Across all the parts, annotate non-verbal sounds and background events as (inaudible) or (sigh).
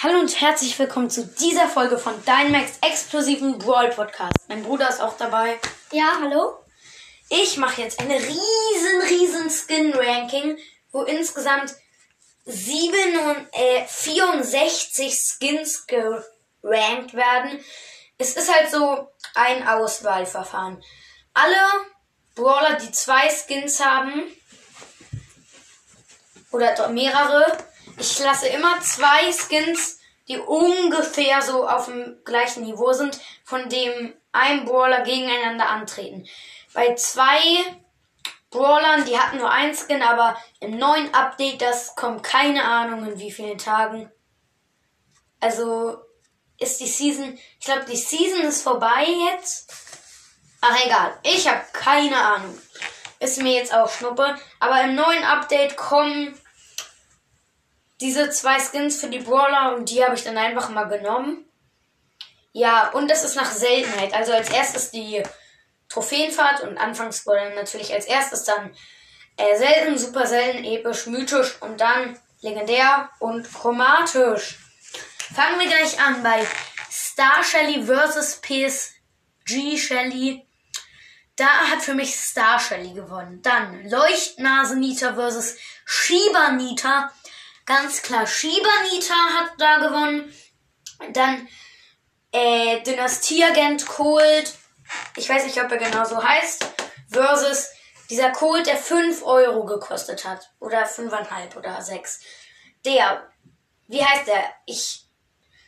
Hallo und herzlich willkommen zu dieser Folge von Dynamax explosiven Brawl Podcast. Mein Bruder ist auch dabei. Ja, hallo? Ich mache jetzt eine riesen, riesen Skin-Ranking, wo insgesamt 7 und, äh, 64 Skins gerankt werden. Es ist halt so ein Auswahlverfahren. Alle Brawler, die zwei Skins haben, oder mehrere, ich lasse immer zwei Skins, die ungefähr so auf dem gleichen Niveau sind, von dem ein Brawler gegeneinander antreten. Bei zwei Brawlern, die hatten nur ein Skin, aber im neuen Update, das kommt keine Ahnung in wie vielen Tagen. Also ist die Season, ich glaube, die Season ist vorbei jetzt. Ach egal, ich habe keine Ahnung. Ist mir jetzt auch Schnuppe. Aber im neuen Update kommen diese zwei Skins für die Brawler und die habe ich dann einfach mal genommen. Ja, und das ist nach Seltenheit. Also als erstes die Trophäenfahrt und anfangs wurde natürlich als erstes dann äh, selten, super selten, episch, mythisch und dann legendär und chromatisch. Fangen wir gleich an bei Star Shelly vs PSG Shelly. Da hat für mich Star Shelly gewonnen. Dann Leuchtnase Nita vs Shiba Nita. Ganz klar, Shiba Nita hat da gewonnen. Dann äh, Dynastieagent Cold. Ich weiß nicht, ob er genau so heißt. Versus dieser Cold, der 5 Euro gekostet hat. Oder 5,5 oder 6. Der, wie heißt der? Ich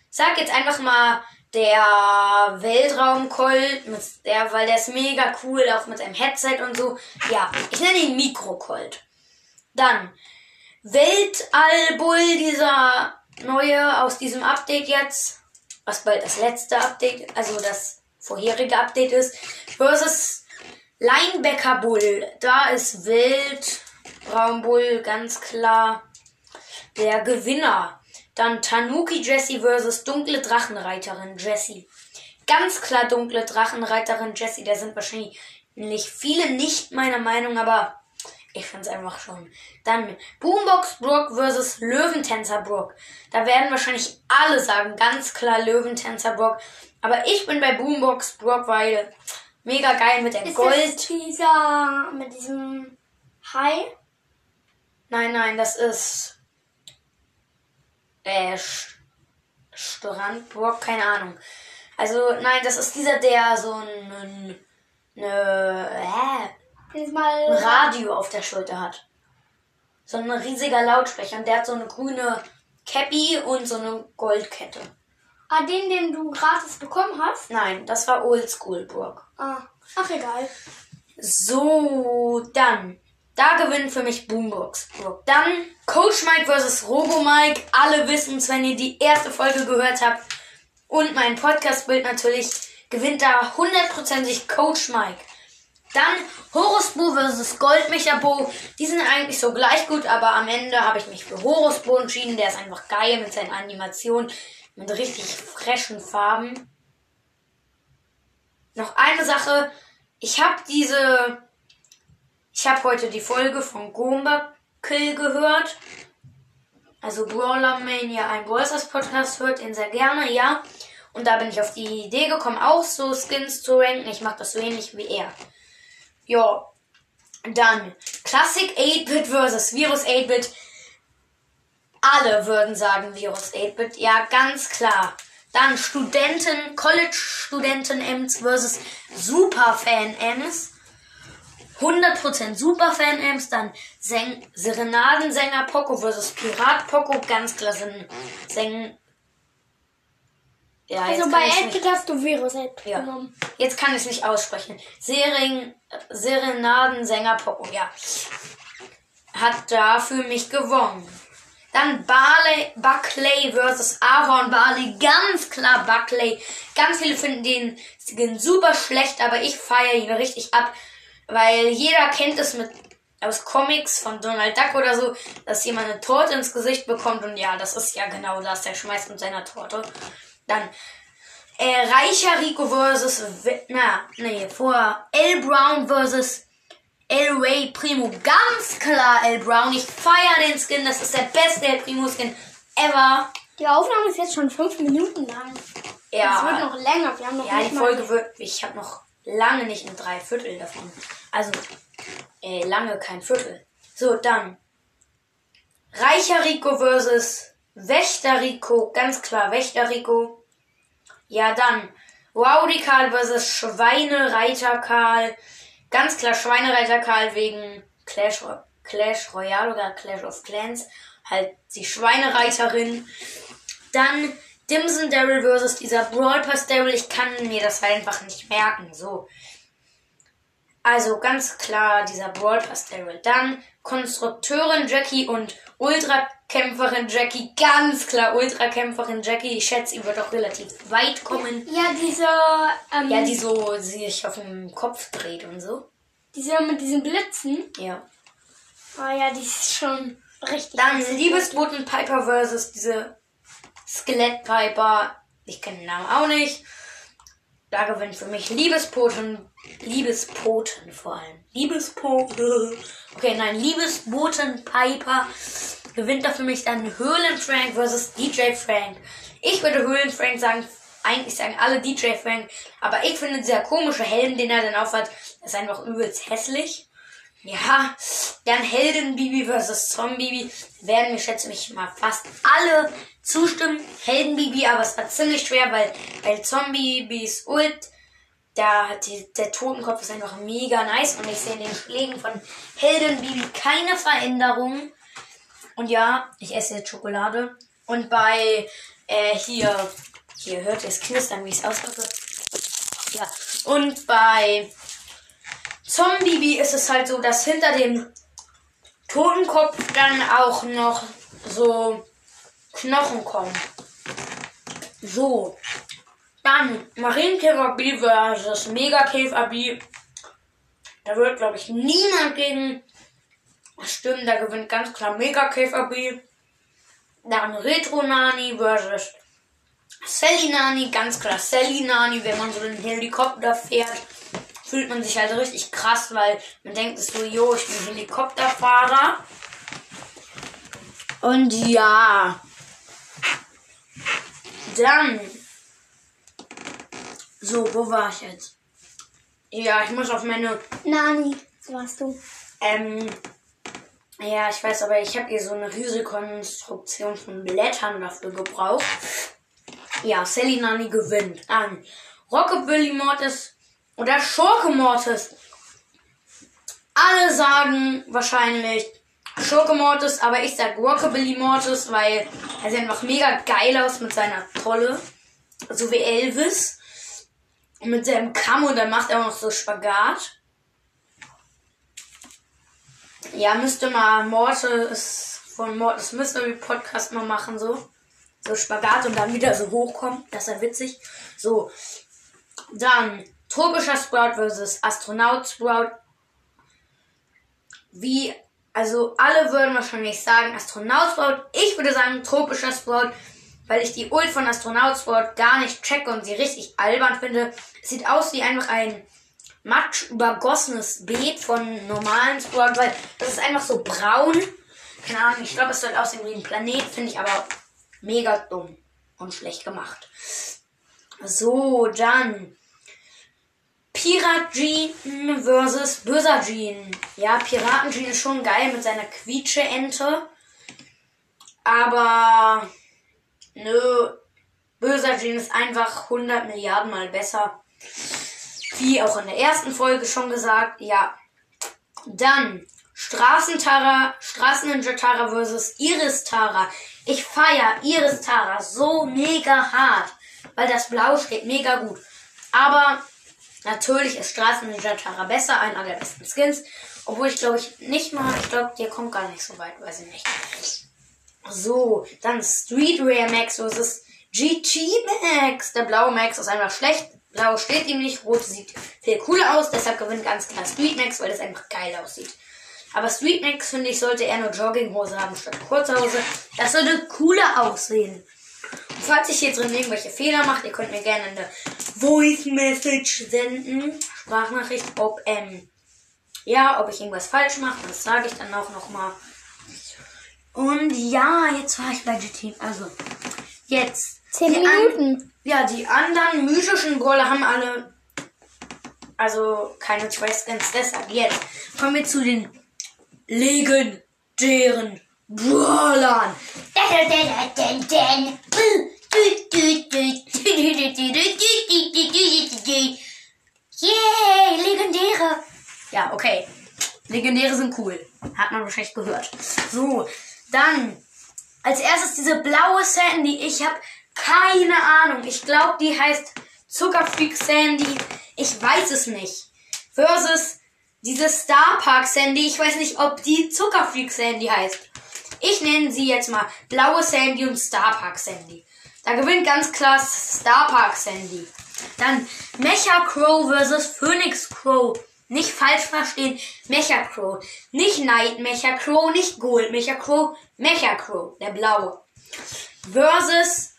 sag jetzt einfach mal der Weltraum-Colt, der, weil der ist mega cool, auch mit seinem Headset und so. Ja, ich nenne ihn Mikro-Colt. Dann Weltallbull, dieser neue aus diesem Update jetzt, was bald das letzte Update, also das vorherige Update ist, versus Linebacker Bull. Da ist Weltraumbull ganz klar der Gewinner. Dann Tanuki Jessie versus dunkle Drachenreiterin Jessie. Ganz klar dunkle Drachenreiterin Jessie. Da sind wahrscheinlich viele nicht meiner Meinung, aber ich find's einfach schon. Dann Boombox Brook versus Löwentänzer Brook. Da werden wahrscheinlich alle sagen, ganz klar Löwentänzer Brook. Aber ich bin bei Boombox Brook, weil mega geil mit der Ist Gold. das dieser mit diesem Hai? Nein, nein, das ist äh, Strandburg, keine Ahnung. Also, nein, das ist dieser, der so ein, eine, äh, Diesmal ein Radio auf der Schulter hat. So ein riesiger Lautsprecher. Und der hat so eine grüne Cappy und so eine Goldkette. Ah, den, den du gratis bekommen hast? Nein, das war Oldschool Burg. Ah, ach egal. So, dann. Da gewinnt für mich Boombox Burg. Dann Coach Mike versus Robo Mike. Alle wissen's, wenn ihr die erste Folge gehört habt. Und mein Podcast-Bild natürlich gewinnt da hundertprozentig Coach Mike. Dann Horus Bo versus Goldmecher Bo. Die sind eigentlich so gleich gut, aber am Ende habe ich mich für Horus Bo entschieden. Der ist einfach geil mit seinen Animationen, mit richtig frischen Farben. Noch eine Sache. Ich habe diese. Ich habe heute die Folge von Goomba Kill gehört. Also Brawler Mania, ein Brawlers Podcast hört ihn sehr gerne, ja. Und da bin ich auf die Idee gekommen, auch so Skins zu ranken. Ich mache das so ähnlich wie er. Ja. Dann Classic 8-Bit versus Virus 8-Bit. Alle würden sagen Virus 8-Bit. Ja, ganz klar. Dann Studenten, College-Studenten-Ems versus Superfan-Ems. 100% Superfan-Ems. Dann Säng Serenadensänger Poco versus Pirat Poco. Ganz klar sind Säng... Ja, Also bei 8 hast du Virus ja. genommen. Jetzt kann ich es nicht aussprechen. Sering, Serenadensänger Poco, ja. Hat da für mich gewonnen. Dann Barley, Buckley versus Ahorn Barley. Ganz klar Buckley. Ganz viele finden den Skin super schlecht, aber ich feiere ihn richtig ab. Weil jeder kennt es mit aus Comics von Donald Duck oder so, dass jemand eine Torte ins Gesicht bekommt und ja, das ist ja genau das. Der schmeißt mit seiner Torte. Dann äh, Reicher Rico versus, na, nee, vor L. Brown versus El Ray Primo. Ganz klar El Brown. Ich feiere den Skin. Das ist der beste El Primo Skin ever. Die Aufnahme ist jetzt schon fünf Minuten lang. Es wird Ja, noch länger. Wir haben noch ja die Folge wird. Ich habe noch lange nicht ein Dreiviertel davon. Also, äh, lange kein Viertel. So, dann. Reicher Rico versus Wächter Rico. Ganz klar, Wächter Rico. Ja, dann. Rowdy Karl versus Schweinereiter Karl. Ganz klar Schweinereiter Karl wegen Clash, Clash Royale oder Clash of Clans. Halt die Schweinereiterin. Dann Dimson Daryl versus dieser Brawl Pass Daryl. Ich kann mir das halt einfach nicht merken. So. Also ganz klar dieser Brawl Pass Daryl. Dann Konstrukteurin Jackie und Ultrakämpferin Jackie. Ganz klar Ultrakämpferin Jackie. Ich schätze, sie wird auch relativ weit kommen. Ja, diese, ähm, Ja, die so sich auf dem Kopf dreht und so. diese mit diesen Blitzen. Ja. Oh ja, die ist schon richtig. Dann Liebesboten Piper versus diese Skelett Piper. Ich kenne den Namen auch nicht. Da gewinnt für mich Liebespoten. Liebespoten vor allem. Liebespoten. Okay, nein, Liebesboten Piper gewinnt da für mich dann Höhlenfrank versus DJ Frank. Ich würde Höhlenfrank sagen. Eigentlich sagen alle DJ Frank. Aber ich finde dieser komische Helm, den er dann aufhat, ist einfach übelst hässlich. Ja, dann Heldenbibi versus Zombie werden mir, schätze mich mal, fast alle zustimmen. Heldenbibi, aber es war ziemlich schwer, weil, weil Zombiebis Ult, da die, der Totenkopf ist einfach mega nice und ich sehe in den Schlägen von Heldenbibi keine Veränderung. Und ja, ich esse jetzt Schokolade. Und bei, äh, hier, hier hört ihr es knistern, wie ich es auspacke. Ja, und bei Zombie ist es halt so, dass hinter dem Totenkopf dann auch noch so Knochen kommen. So. Dann Marienkäfer B versus Megakäfer B. Da wird, glaube ich, niemand gegen stimmen. Da gewinnt ganz klar Megakäfer B. Dann Retro Nani versus Sally Nani. Ganz klar Sally Nani, wenn man so einen Helikopter fährt fühlt man sich halt richtig krass, weil man denkt es so, jo, ich bin Helikopterfahrer. Und ja. Dann. So, wo war ich jetzt? Ja, ich muss auf meine. Nani, so warst du. Ähm. Ja, ich weiß, aber ich habe hier so eine riesige Konstruktion von Blättern dafür gebraucht. Ja, Sally Nani gewinnt. Dann Rockabilly Mortis oder Schurke Mortis. Alle sagen wahrscheinlich Schurke Mortis, aber ich sag Rockabilly Mortis, weil er sieht einfach mega geil aus mit seiner Trolle. So wie Elvis. Und mit seinem Kamm und dann macht er auch noch so Spagat. Ja, müsste mal Mortis von Mortis Mystery Podcast mal machen, so. So Spagat und dann wieder so hochkommen. Das ist ja witzig. So. Dann tropischer Sprout versus Astronaut Sprout. Wie, also alle würden wahrscheinlich sagen Astronaut Sprout. Ich würde sagen tropischer Sprout, weil ich die Ult von Astronaut Sprout gar nicht checke und sie richtig albern finde. Es sieht aus wie einfach ein matsch übergossenes Beet von normalen Sprout, weil das ist einfach so braun. Keine Ahnung, ich glaube, es soll aussehen wie ein Planet, finde ich aber mega dumm und schlecht gemacht. So, dann Pirat Jean versus Böser Jean. Ja, Piraten Jean ist schon geil mit seiner Quietsche-Ente. Aber nö, Böser Jean ist einfach 100 Milliarden mal besser. Wie auch in der ersten Folge schon gesagt. Ja. Dann Straßentara, Straßenninja Tara versus Iris Tara. Ich feier Iris Tara so mega hart, weil das Blau steht mega gut. Aber natürlich ist Straßenninja Tara besser, einer der besten Skins. Obwohl ich glaube ich nicht mal, ich glaube, der kommt gar nicht so weit, weiß ich nicht. So, dann Street Rare Max versus GG Max. Der blaue Max ist einfach schlecht. Blau steht ihm nicht, rot sieht viel cooler aus, deshalb gewinnt ganz klar Street Max, weil das einfach geil aussieht. Aber Street Max, finde ich, sollte eher nur Jogginghose haben statt Kurzhose. Das würde cooler aussehen. Falls ich hier drin irgendwelche Fehler mache, ihr könnt mir gerne eine Voice Message senden. Sprachnachricht, ob, ähm, ja, ob ich irgendwas falsch mache, das sage ich dann auch nochmal. Und ja, jetzt war ich bei GT. Also, Jetzt. Zehn die an- Minuten. ja, die anderen mythischen Brawler haben alle. Also keine zwei Skins. Deshalb jetzt kommen wir zu den legendären Brawlern. (laughs) (laughs) Yay, legendäre. Ja, okay. Legendäre sind cool. Hat man wahrscheinlich gehört. So, dann als erstes diese blaue Sandy. Ich habe keine Ahnung. Ich glaube, die heißt Zuckerfreak Sandy. Ich weiß es nicht. Versus diese Star Park Sandy. Ich weiß nicht, ob die Zuckerfreak Sandy heißt. Ich nenne sie jetzt mal blaue Sandy und Star Park Sandy. Da gewinnt ganz klar Star Park Sandy. Dann Mecha Crow versus Phoenix Crow. Nicht falsch verstehen. Mecha Crow. Nicht Night Mecha Crow, nicht Gold Mecha Crow. Mecha Crow, der blaue. Versus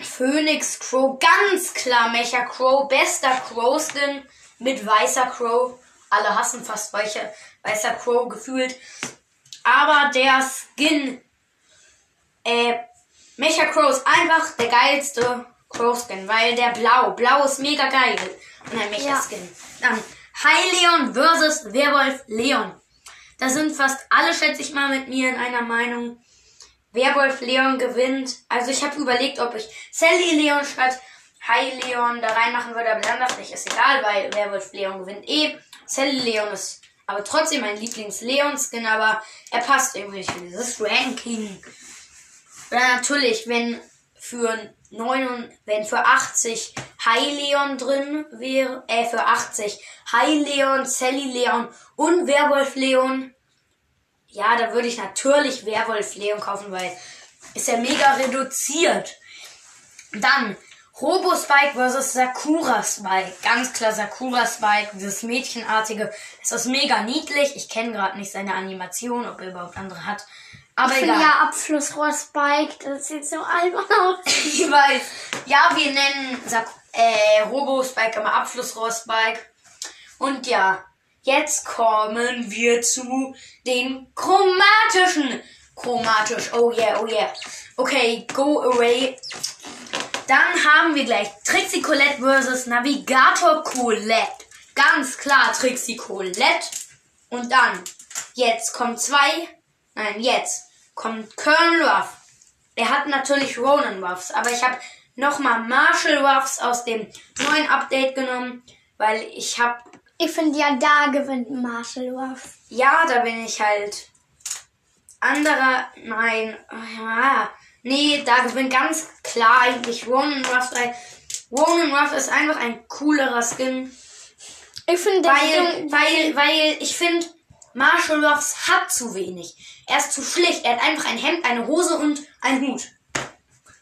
Phoenix Crow. Ganz klar Mecha Crow. Bester Crow Skin mit weißer Crow. Alle hassen fast weiche, weißer Crow gefühlt. Aber der Skin, äh, Mecha Crow ist einfach der geilste Crow Skin, weil der Blau, Blau ist mega geil. Und ein Mecha Ja. Skin. Dann High Leon versus Werwolf Leon. Da sind fast alle, schätze ich mal, mit mir in einer Meinung. Werwolf Leon gewinnt. Also ich habe überlegt, ob ich Sally Leon statt High Leon da reinmachen würde, aber dann dachte ich, ist egal, weil Werwolf Leon gewinnt eh. Sally Leon ist aber trotzdem mein Lieblings-Leon-Skin, aber er passt irgendwie nicht für dieses Ranking. Oder natürlich, wenn für 9, wenn für 80 High Leon drin wäre, äh, für 80 High Leon, Sally Leon und Werwolf Leon, ja, da würde ich natürlich Werwolf Leon kaufen, weil ist ja mega reduziert. Dann Robo Spike versus Sakura Spike. Ganz klar Sakura Spike, dieses Mädchenartige. Es ist mega niedlich. Ich kenne gerade nicht seine Animation, ob er überhaupt andere hat. Aber Ich finde ja Abflussrohr Spike, das sieht so albern aus. (laughs) Ich weiß. Ja, wir nennen Sak äh, Robo Spike immer Abflussrohr Spike. Und ja, jetzt kommen wir zu den chromatischen. Chromatisch. Oh yeah, oh yeah. Okay, go away. Dann haben wir gleich Trixie Colette versus Navigator Colette. Ganz klar Trixie Colette. Und dann, jetzt kommt zwei, nein, jetzt kommt Colonel Ruff. Er hat natürlich Ronan Ruffs, aber ich habe nochmal Marshall Ruffs aus dem neuen Update genommen, weil ich habe, Ich finde ja, da gewinnt Marshall Ruff. ja, da bin ich halt anderer, nein, ja, nee, da gewinnt ganz klar eigentlich Ronan Ruff, weil Ronan Ruff ist einfach ein coolerer Skin. Ich finde, Weil, weil, weil ich finde, Marshall Ruffs hat zu wenig. Er ist zu schlicht. Er hat einfach ein Hemd, eine Hose und einen Hut.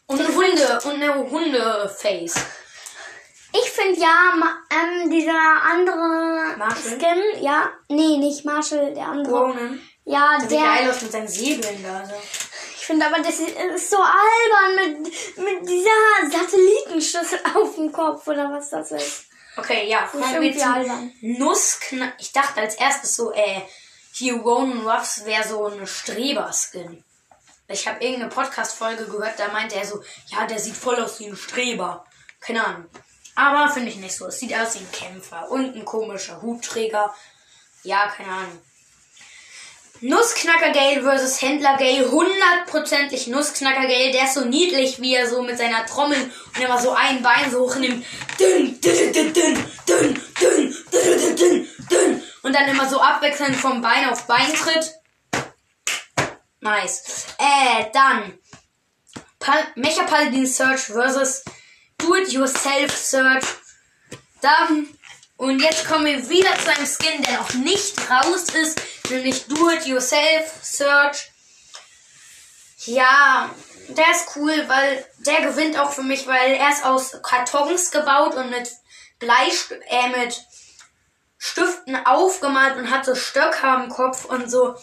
Und eine Hunde, und eine Hundeface. Ich finde ja, ähm, dieser andere Marshall? Skin, ja, nee, nicht Marshall, der andere. Ronan. Ja, geil der, aus mit seinen Säbeln da. So. ich finde aber, das ist, so albern mit, mit dieser Satellitenschüssel (laughs) auf dem Kopf oder was das ist. Okay, ja, kommen wir zu. Nussknacker. Ich dachte als erstes so, äh, hier Ronan Ruffs wäre so eine Streber-Skin. Ich habe irgendeine Podcast-Folge gehört, da meinte er so, ja, der sieht voll aus wie ein Streber. Keine Ahnung. Aber finde ich nicht so. Es sieht aus wie ein Kämpfer und ein komischer Hutträger. Ja, keine Ahnung. Nussknacker Gale versus Händler Gale. Hundertprozentig Nussknacker Gale. Der ist so niedlich, wie er so mit seiner Trommel und immer so ein Bein so hochnimmt. Dünn, dünn, dünn, dünn, dünn, dünn, dünn, dünn, dünn. Und dann immer so abwechselnd vom Bein auf Bein tritt. Nice. Äh, dann. Pal Mecha Paladin Search versus Do-It-Yourself Search. Dann. Und jetzt kommen wir wieder zu einem Skin, der noch nicht raus ist, nämlich Do-It-Yourself Search. Ja, der ist cool, weil der gewinnt auch für mich, weil er ist aus Kartons gebaut und mit Bleistift, äh, mit Stiften aufgemalt und hat so Stöcke am Kopf und so.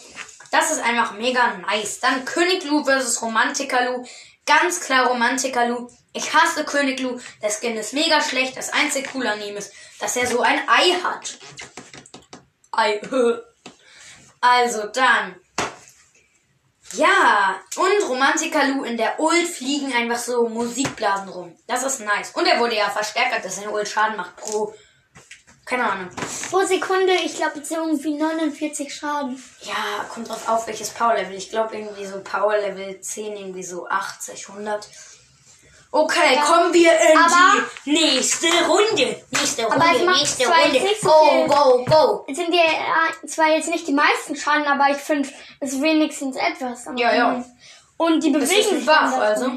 Das ist einfach mega nice. Dann König Lu versus Romantiker Lu. Ganz klar Romantiker Lu. Ich hasse König Lu. Der Skin ist mega schlecht. Das einzige coole an ihm ist, dass er so ein Ei hat. Ei. (laughs) Also dann. Ja, und Romantiker Lou in der Ult fliegen einfach so Musikblasen rum. Das ist nice. Und er wurde ja verstärkt, dass seine Ult Schaden macht pro. Keine Ahnung. Pro Sekunde, ich glaube, jetzt irgendwie 49 Schaden. Ja, kommt drauf auf, welches Power-Level. Ich glaube irgendwie so Power-Level 10, irgendwie so 80, 100. Okay, Ja. kommen wir in Aber- die nächste Runde. Nächste Aber Runde, es macht nächste zwar Runde. jetzt nicht so Go, go, go. Jetzt sind die äh, zwar jetzt nicht die meisten Schaden, aber ich finde es ist wenigstens etwas. Ja, ja. Und die bewegen sich dann also.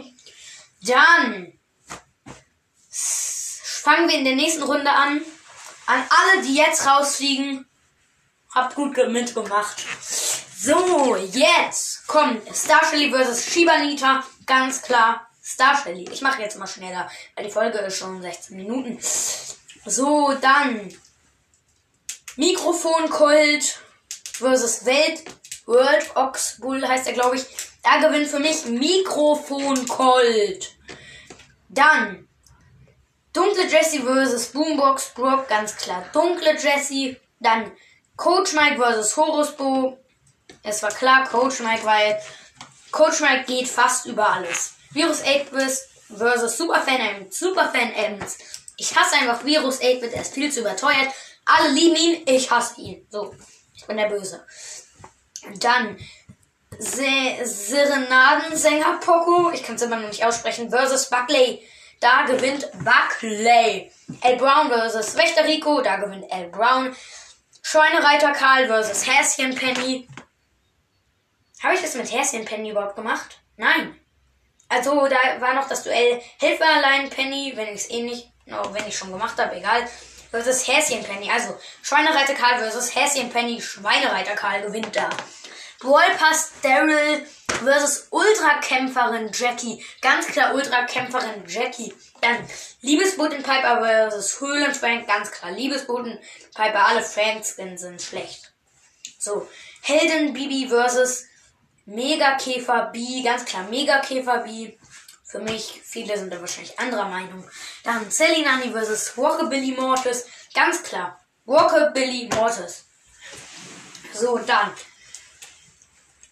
Dann fangen wir in der nächsten Runde an. An alle, die jetzt rausfliegen, habt gut ge- mitgemacht. So, jetzt kommt Star Shelly vs. Shibanita. Ganz klar Star Shelly. Ich mache jetzt mal schneller, weil die Folge ist schon 16 Minuten. So, dann Mikrofon Colt versus Welt World Ox Bull heißt er, glaube ich. Da gewinnt für mich Mikrofon Colt. Dann Dunkle Jessie versus Boombox Brock, ganz klar. Dunkle Jessie. Dann Coach Mike versus Horus Bo. Es war klar, Coach Mike, weil Coach Mike geht fast über alles. Virus 8-Bit versus Superfan Ems. Superfan Ems. Ich hasse einfach Virus 8-Bit, er ist viel zu überteuert. Alle lieben ihn, ich hasse ihn. So, ich bin der Böse. Dann Se Serenadensänger Poco, ich kann es immer noch nicht aussprechen, versus Buckley. Da gewinnt Buckley. L. Brown versus Wächter Rico, da gewinnt L. Brown. Schweinereiter Karl versus Häschen Penny. Habe ich das mit Häschen Penny überhaupt gemacht? Nein. Also da war noch das Duell Hilfe allein Penny, wenn ich es eh nicht, no, wenn ich schon gemacht habe, egal. Versus Häschen Penny. Also Schweinereiter Karl versus Häschen Penny. Schweinereiter Karl gewinnt da. Brawl Pass Daryl versus Ultrakämpferin Jackie. Ganz klar Ultrakämpferin Jackie. Dann Liebesboten Piper versus Höhlenfrank. Ganz klar Liebesboten Piper. Alle Frank-Skins sind schlecht. So. Helden Bibi versus Megakäfer B. Ganz klar Megakäfer B. Für mich, viele sind da wahrscheinlich anderer Meinung. Dann Sally Nani versus Walkabilly Mortis. Ganz klar. Walkabilly Mortis. So, dann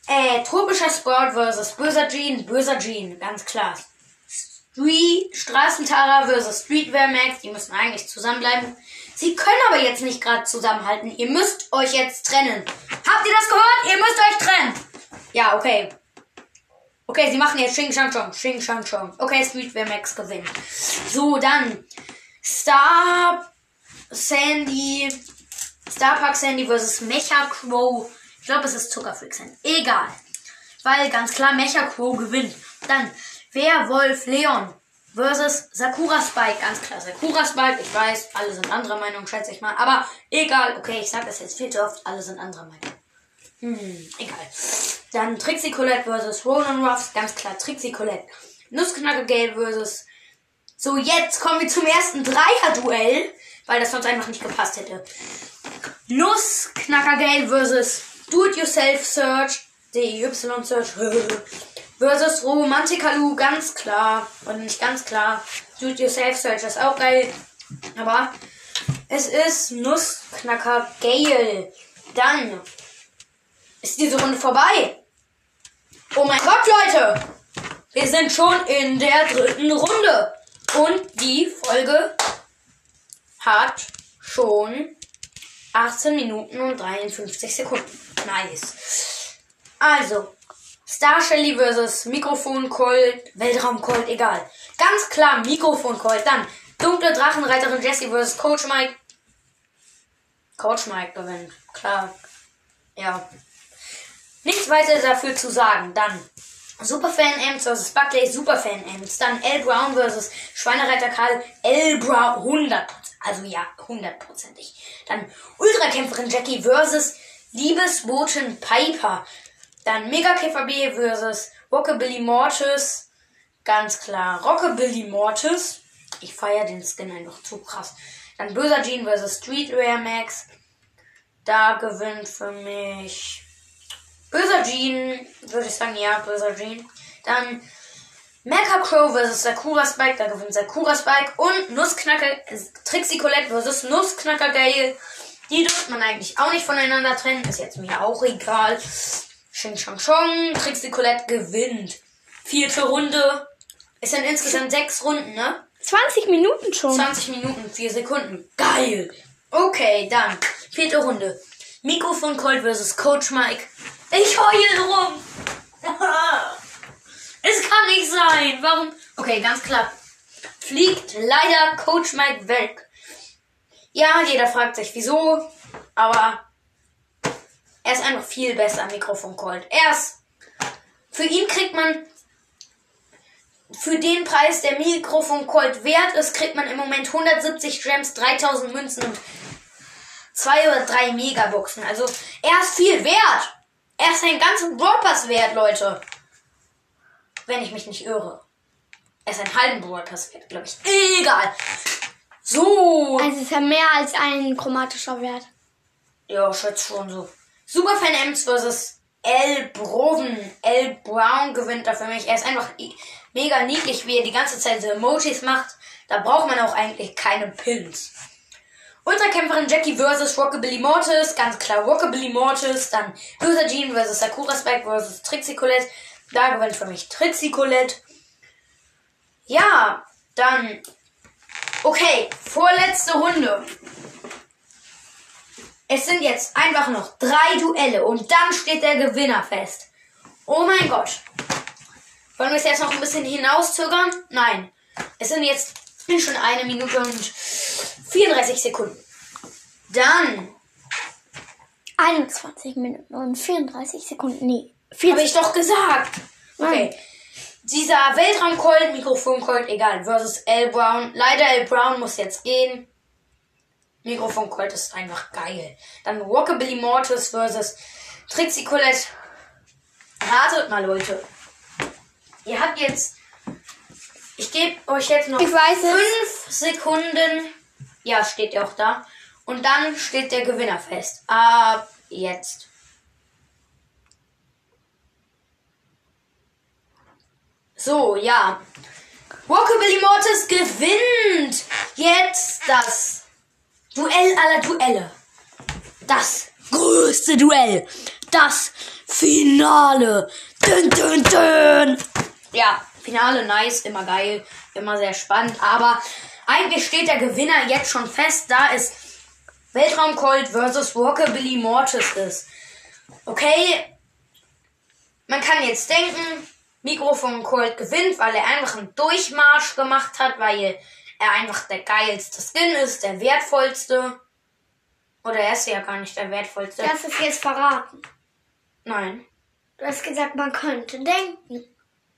äh, tropischer Sport versus böser Jean, böser Jean, ganz klar. Street, Straßentara versus Streetwear Max, die müssen eigentlich zusammenbleiben. Sie können aber jetzt nicht gerade zusammenhalten. Ihr müsst euch jetzt trennen. Habt ihr das gehört? Ihr müsst euch trennen. Ja, okay. Okay, sie machen jetzt Xing Shang Chong. Xing Shang Chong. Okay, Streetwear Max gewinnt. So, dann Star Sandy. Starpark Sandy versus Mecha Crow. Ich glaube, es ist Zuckerfreak Sandy. Egal. Weil ganz klar Mecha Crow gewinnt. Dann Werwolf Leon versus Sakura Spike. Ganz klar Sakura Spike. Ich weiß, alle sind anderer Meinung, schätze ich mal. Aber egal. Okay, ich sage das jetzt viel zu oft. Alle sind anderer Meinung. Hm, egal. Dann Trixie Colette versus Ronan Ruffs. Ganz klar Trixie Colette. Nussknacker Gale versus so, jetzt kommen wir zum ersten Dreier-Duell, weil das sonst einfach nicht gepasst hätte. Nussknacker Gale versus Do-It-Yourself Search, DIY Search, (laughs) versus Romantica Lu, ganz klar. Und nicht ganz klar. Do-It-Yourself Search ist auch geil. Aber es ist Nussknacker Gale. Dann ist diese Runde vorbei. Oh mein Gott, Leute! Wir sind schon in der dritten Runde. Und die Folge hat schon 18 Minuten und 53 Sekunden. Nice. Also, Star Shelly versus Mikrofon Colt, Weltraum Colt, egal. Ganz klar Mikrofon Colt. Dann Dunkle Drachenreiterin Jessie versus Coach Mike. Coach Mike gewinnt. Klar. Ja. Nichts weiter dafür zu sagen. Dann Superfan Ems versus Buckley Superfan Ems. Dann L. Brown versus Schweinereiter Karl L. Brown 100%. Also ja, hundertprozentig. Dann Ultrakämpferin Jackie versus Liebesbotin Piper. Dann Megakäfer B versus Rockabilly Mortis. Ganz klar. Rockabilly Mortis. Ich feiere den Skin einfach zu krass. Dann Böser Jean versus Streetwear Max. Da gewinnt für mich Böser Jean, würde ich sagen, ja, böser Jean. Dann Mecha Crow vs. Sakura Spike, da gewinnt Sakura Spike. Und Nussknacker, Trixie Colette vs. Nussknacker Gale. Die dürfte man eigentlich auch nicht voneinander trennen, ist jetzt mir auch egal. Xing Shang Chong, Trixie Colette gewinnt. Vierte Runde. Es sind insgesamt sechs Runden, ne? 20 Minuten schon. 20 Minuten, 4 Sekunden. Geil. Okay, dann. Vierte Runde. Mikrofon Colt versus Coach Mike. Ich heule rum. (laughs) es kann nicht sein. Warum? Okay, ganz klar. Fliegt leider Coach Mike weg. Ja, jeder fragt sich wieso. Aber er ist einfach viel besser, Mikrofon Colt. Er ist. Für ihn kriegt man für den Preis, der Mikrofon Colt wert ist, kriegt man im Moment 170 Gems, 3000 Münzen und zwei oder drei Megaboxen. Also er ist viel wert. Er ist einen ganzen Brawl wert, Leute. Wenn ich mich nicht irre. Er ist einen halben Brawl wert, glaube ich. Egal. So. Also ist ja mehr als ein chromatischer Wert. Ja, schätze schon so. Superfan Ems versus L. Broven. L. Brown gewinnt da für mich. Er ist einfach mega niedlich, wie er die ganze Zeit so Emojis macht. Da braucht man auch eigentlich keine Pins. Ultrakämpferin Jackie versus Rockabilly Mortis. Ganz klar Rockabilly Mortis. Dann Loser Jean versus Sakura Spike versus Trixie Colette. Da gewinnt für mich Trixie Colette. Ja, dann. Okay, vorletzte Runde. Es sind jetzt einfach noch drei Duelle und dann steht der Gewinner fest. Oh mein Gott. Wollen wir es jetzt noch ein bisschen hinauszögern? Nein. Es sind jetzt schon eine Minute und 34 Sekunden. Dann. 21 Minuten und 34 Sekunden. Nee. Habe ich doch gesagt. Okay. Dieser Weltraumcolt, Mikrofoncolt, egal, versus L. Brown. Leider L. Brown muss jetzt gehen. Mikrofoncolt ist einfach geil. Dann Rockabilly Mortis versus Trixie Colette. Ratet mal, Leute. Ihr habt jetzt. Ich gebe euch jetzt noch Ich weiß es. fünf Sekunden. Ja, steht ja auch da. Und dann steht der Gewinner fest. Ab jetzt. So, ja. Rockabilly Mortis gewinnt jetzt das Duell aller Duelle. Das größte Duell. Das Finale. Dün, dün, dün. Ja, Finale nice, immer geil, immer sehr spannend. Aber eigentlich steht der Gewinner jetzt schon fest, da es Weltraumcolt versus Rockabilly Mortis ist. Okay, man kann jetzt denken, Mikrofon Colt gewinnt, weil er einfach einen Durchmarsch gemacht hat, weil er einfach der geilste Skin ist, der wertvollste. Oder er ist ja gar nicht der wertvollste. Das ist jetzt verraten. Nein. Du hast gesagt, man könnte denken.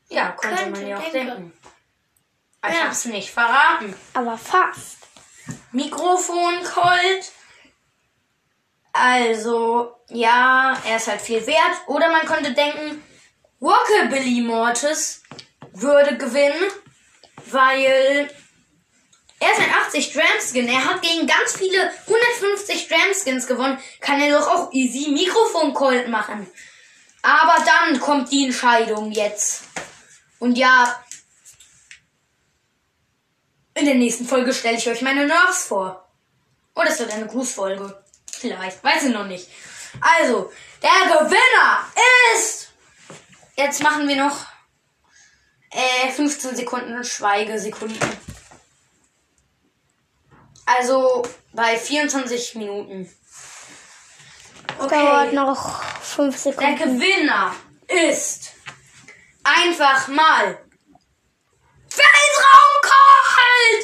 Ja, könnte Könnte man ja auch denken. denken. Ich Ja. hab's nicht verraten. Aber fast. Mikrofon Colt. Also, ja, er ist halt viel wert. Oder man könnte denken, Rockabilly Mortis würde gewinnen, weil er ist ein 80 Dram Skin. Er hat gegen ganz viele 150 Dram Skins gewonnen. Kann er doch auch easy Mikrofon Colt machen. Aber dann kommt die Entscheidung jetzt. Und ja, in der nächsten Folge stelle ich euch meine Nerfs vor. Oder es wird eine Grußfolge. Vielleicht. Weiß ich noch nicht. Also, der Gewinner ist. Jetzt machen wir noch äh, 15 Sekunden Schweigesekunden. Also bei 24 Minuten. Dauert noch 5 Der Sekunden. Gewinner ist einfach mal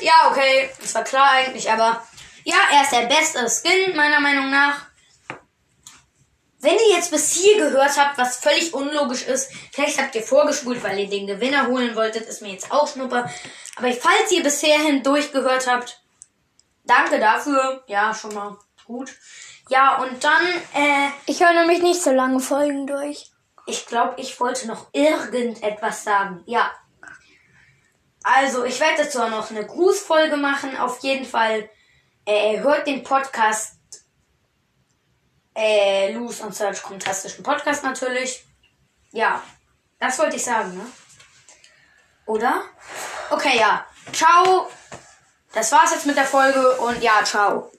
Weltraumcolt! Ja, okay, das war klar eigentlich, aber ja, er ist der beste Skin, meiner Meinung nach. Wenn ihr jetzt bis hier gehört habt, was völlig unlogisch ist, vielleicht habt ihr vorgespult, weil ihr den Gewinner holen wolltet, ist mir jetzt auch Schnupper. Aber falls ihr bisher hindurch gehört habt, danke dafür. Ja, schon mal gut. Ja, und dann, äh, Ich höre nämlich nicht so lange Folgen durch. ich glaube, ich wollte noch irgendetwas sagen. Ja. Also, ich werde dazu auch noch eine Grußfolge machen. Auf jeden Fall äh, hört den Podcast äh, Lose und Search fantastischen Podcast natürlich. Ja, das wollte ich sagen, ne? Oder? Okay, ja. Ciao. Das war's jetzt mit der Folge und ja, ciao.